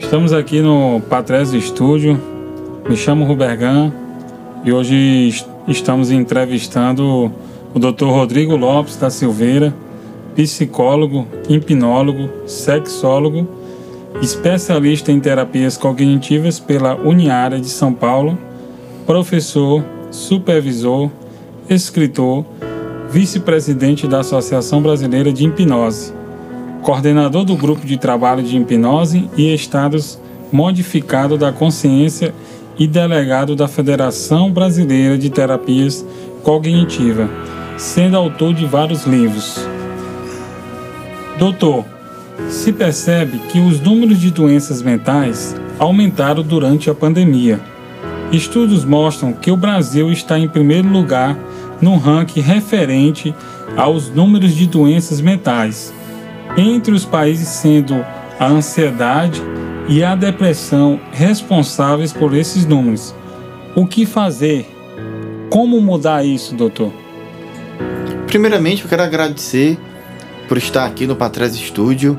Estamos aqui no Patrese Estúdio. Me chamo Rubergan e hoje estamos entrevistando o Dr. Rodrigo Lopes da Silveira, psicólogo, hipnólogo, sexólogo, especialista em terapias cognitivas pela Uniárea de São Paulo, professor, supervisor, escritor, vice-presidente da Associação Brasileira de Hipnose coordenador do grupo de trabalho de hipnose e estados modificado da consciência e delegado da Federação Brasileira de Terapias Cognitiva, sendo autor de vários livros. Doutor, se percebe que os números de doenças mentais aumentaram durante a pandemia. Estudos mostram que o Brasil está em primeiro lugar no ranking referente aos números de doenças mentais entre os países sendo a ansiedade e a depressão responsáveis por esses números. O que fazer? Como mudar isso, doutor? Primeiramente, eu quero agradecer por estar aqui no Patrese Estúdio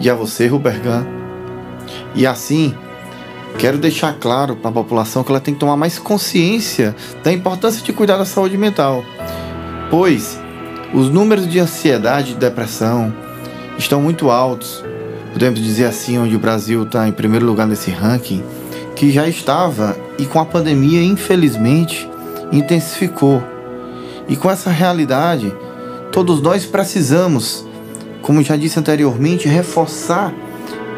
e a você, Rubergan. E assim, quero deixar claro para a população que ela tem que tomar mais consciência da importância de cuidar da saúde mental, pois os números de ansiedade e depressão, estão muito altos. Podemos dizer assim, onde o Brasil está em primeiro lugar nesse ranking, que já estava e com a pandemia, infelizmente, intensificou. E com essa realidade, todos nós precisamos, como já disse anteriormente, reforçar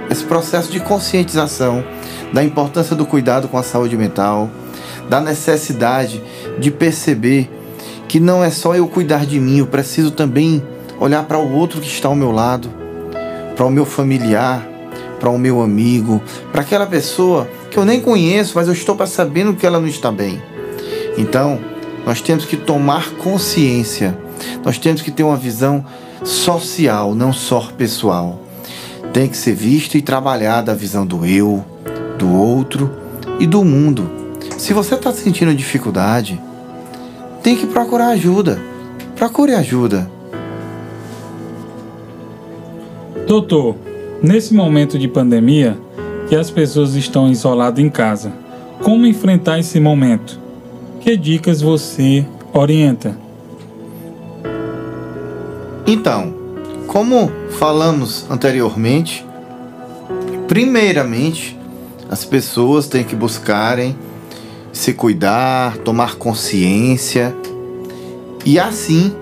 esse processo de conscientização da importância do cuidado com a saúde mental, da necessidade de perceber que não é só eu cuidar de mim, eu preciso também olhar para o outro que está ao meu lado, para o meu familiar, para o meu amigo, para aquela pessoa que eu nem conheço, mas eu estou sabendo que ela não está bem. Então, nós temos que tomar consciência, nós temos que ter uma visão social, não só pessoal. Tem que ser vista e trabalhada a visão do eu, do outro e do mundo. Se você está sentindo dificuldade, tem que procurar ajuda. Procure ajuda. Doutor, nesse momento de pandemia, que as pessoas estão isoladas em casa, como enfrentar esse momento? Que dicas você orienta? Então, como falamos anteriormente, primeiramente as pessoas têm que buscarem se cuidar, tomar consciência e assim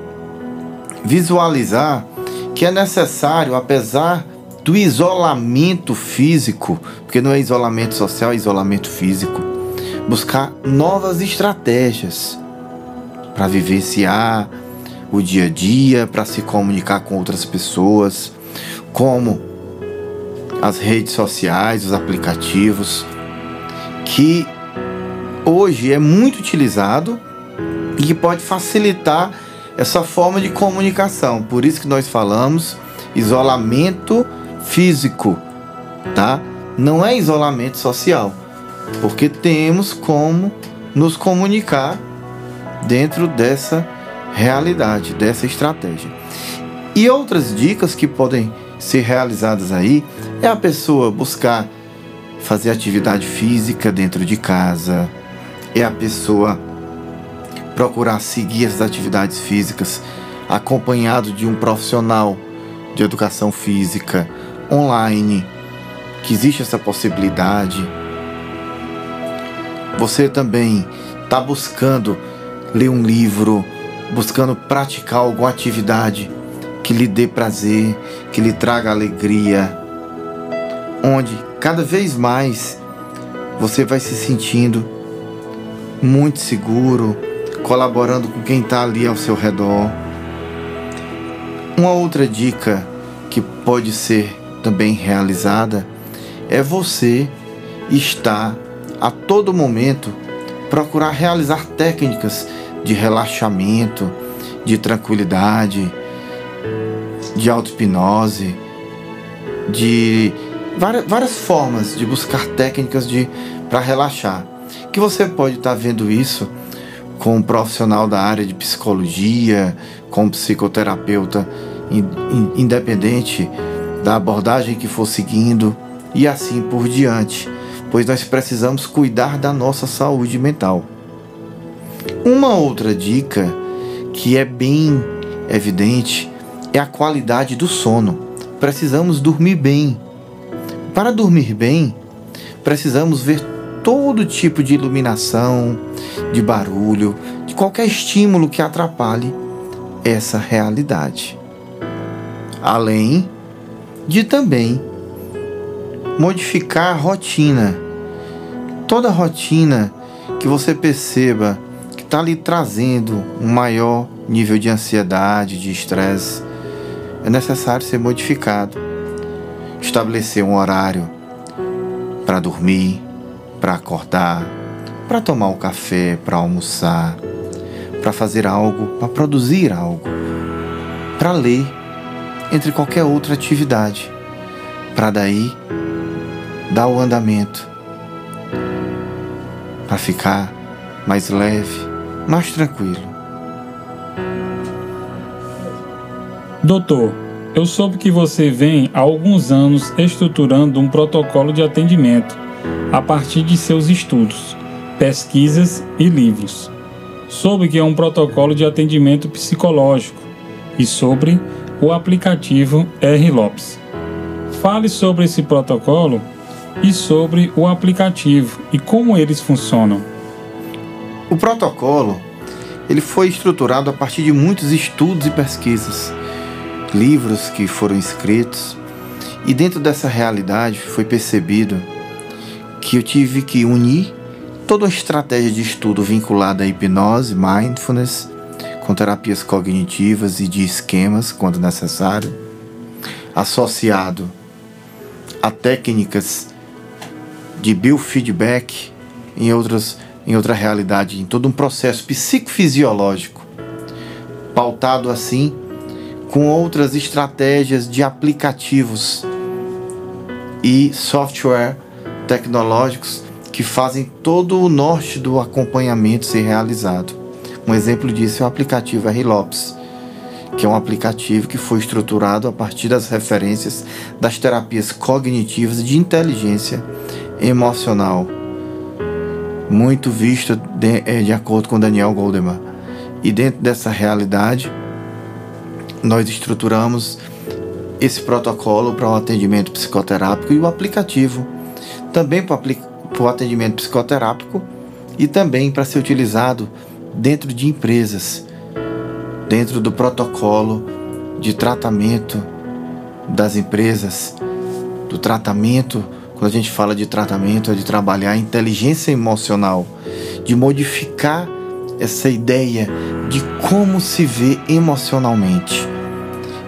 visualizar que é necessário, apesar do isolamento físico, porque não é isolamento social, é isolamento físico, buscar novas estratégias para vivenciar o dia a dia, para se comunicar com outras pessoas, como as redes sociais, os aplicativos, que hoje é muito utilizado e que pode facilitar essa forma de comunicação. Por isso que nós falamos isolamento físico, tá? Não é isolamento social, porque temos como nos comunicar dentro dessa realidade, dessa estratégia. E outras dicas que podem ser realizadas aí é a pessoa buscar fazer atividade física dentro de casa, é a pessoa procurar seguir as atividades físicas acompanhado de um profissional de educação física online, que existe essa possibilidade. Você também está buscando ler um livro, buscando praticar alguma atividade que lhe dê prazer, que lhe traga alegria, onde cada vez mais você vai se sentindo muito seguro, colaborando com quem está ali ao seu redor. Uma outra dica que pode ser também realizada é você estar a todo momento procurar realizar técnicas de relaxamento, de tranquilidade, de auto-hipnose, de várias, várias formas de buscar técnicas de para relaxar. Que você pode estar tá vendo isso com um profissional da área de psicologia, com um psicoterapeuta independente da abordagem que for seguindo e assim por diante, pois nós precisamos cuidar da nossa saúde mental. Uma outra dica que é bem evidente é a qualidade do sono. Precisamos dormir bem. Para dormir bem, precisamos ver todo tipo de iluminação, de barulho, de qualquer estímulo que atrapalhe essa realidade. Além de também modificar a rotina. Toda rotina que você perceba que está lhe trazendo um maior nível de ansiedade, de estresse, é necessário ser modificado. Estabelecer um horário para dormir, para acordar, para tomar um café, para almoçar, para fazer algo, para produzir algo, para ler, entre qualquer outra atividade, para daí dar o andamento, para ficar mais leve, mais tranquilo. Doutor, eu soube que você vem há alguns anos estruturando um protocolo de atendimento a partir de seus estudos, pesquisas e livros. Soube que é um protocolo de atendimento psicológico e sobre o aplicativo R Lopes. Fale sobre esse protocolo e sobre o aplicativo e como eles funcionam. O protocolo ele foi estruturado a partir de muitos estudos e pesquisas livros que foram escritos, e dentro dessa realidade foi percebido que eu tive que unir toda a estratégia de estudo vinculada à hipnose, mindfulness, com terapias cognitivas e de esquemas, quando necessário, associado a técnicas de biofeedback em outras em outra realidade, em todo um processo psicofisiológico, pautado assim com outras estratégias de aplicativos e software tecnológicos que fazem todo o norte do acompanhamento ser realizado. Um exemplo disso é o aplicativo RLOPS, que é um aplicativo que foi estruturado a partir das referências das terapias cognitivas de inteligência emocional, muito visto de, eh, de acordo com Daniel Goldman. E dentro dessa realidade, nós estruturamos esse protocolo para o atendimento psicoterápico e o aplicativo também para o atendimento psicoterápico e também para ser utilizado dentro de empresas, dentro do protocolo de tratamento das empresas, do tratamento, quando a gente fala de tratamento, é de trabalhar a inteligência emocional, de modificar essa ideia de como se vê emocionalmente.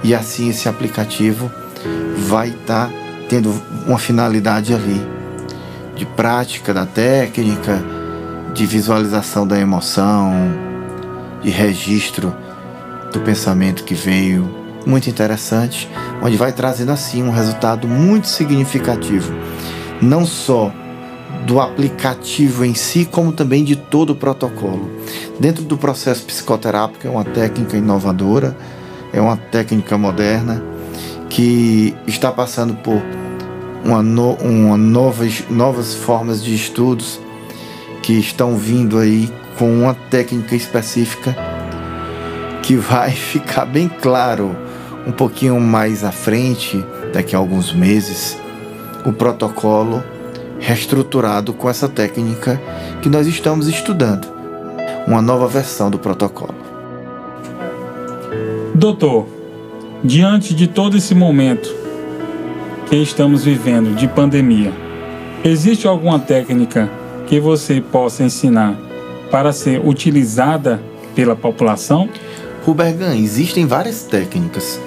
E assim esse aplicativo vai estar tá tendo uma finalidade ali de prática da técnica, de visualização da emoção, de registro do pensamento que veio. Muito interessante, onde vai trazendo assim um resultado muito significativo, não só do aplicativo em si, como também de todo o protocolo. Dentro do processo psicoterápico, é uma técnica inovadora, é uma técnica moderna que está passando por uma, no, uma novas, novas formas de estudos que estão vindo aí com uma técnica específica que vai ficar bem claro um pouquinho mais à frente, daqui a alguns meses, o protocolo reestruturado com essa técnica que nós estamos estudando, uma nova versão do protocolo. Doutor, diante de todo esse momento que estamos vivendo de pandemia, existe alguma técnica que você possa ensinar para ser utilizada pela população? Rubergan, existem várias técnicas.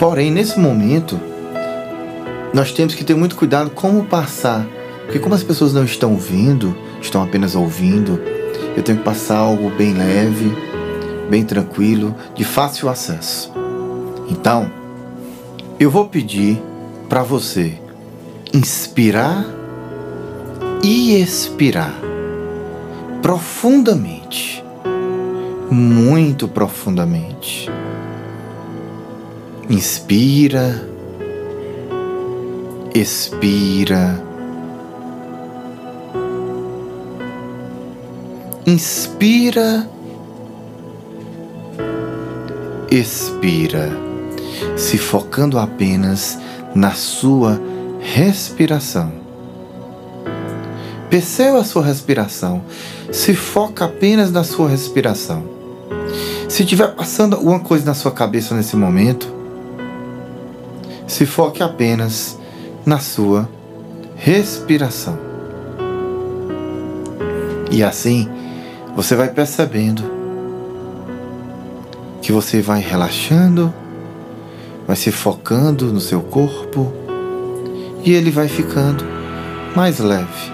Porém, nesse momento, nós temos que ter muito cuidado como passar. Porque como as pessoas não estão vendo, estão apenas ouvindo, eu tenho que passar algo bem leve, bem tranquilo, de fácil acesso. Então, eu vou pedir para você inspirar e expirar profundamente, muito profundamente. Inspira expira. Inspira, expira, se focando apenas na sua respiração. Perceba a sua respiração, se foca apenas na sua respiração. Se estiver passando alguma coisa na sua cabeça nesse momento, se foque apenas na sua respiração. E assim, você vai percebendo que você vai relaxando, vai se focando no seu corpo e ele vai ficando mais leve,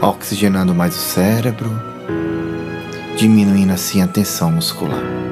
oxigenando mais o cérebro, diminuindo assim a tensão muscular.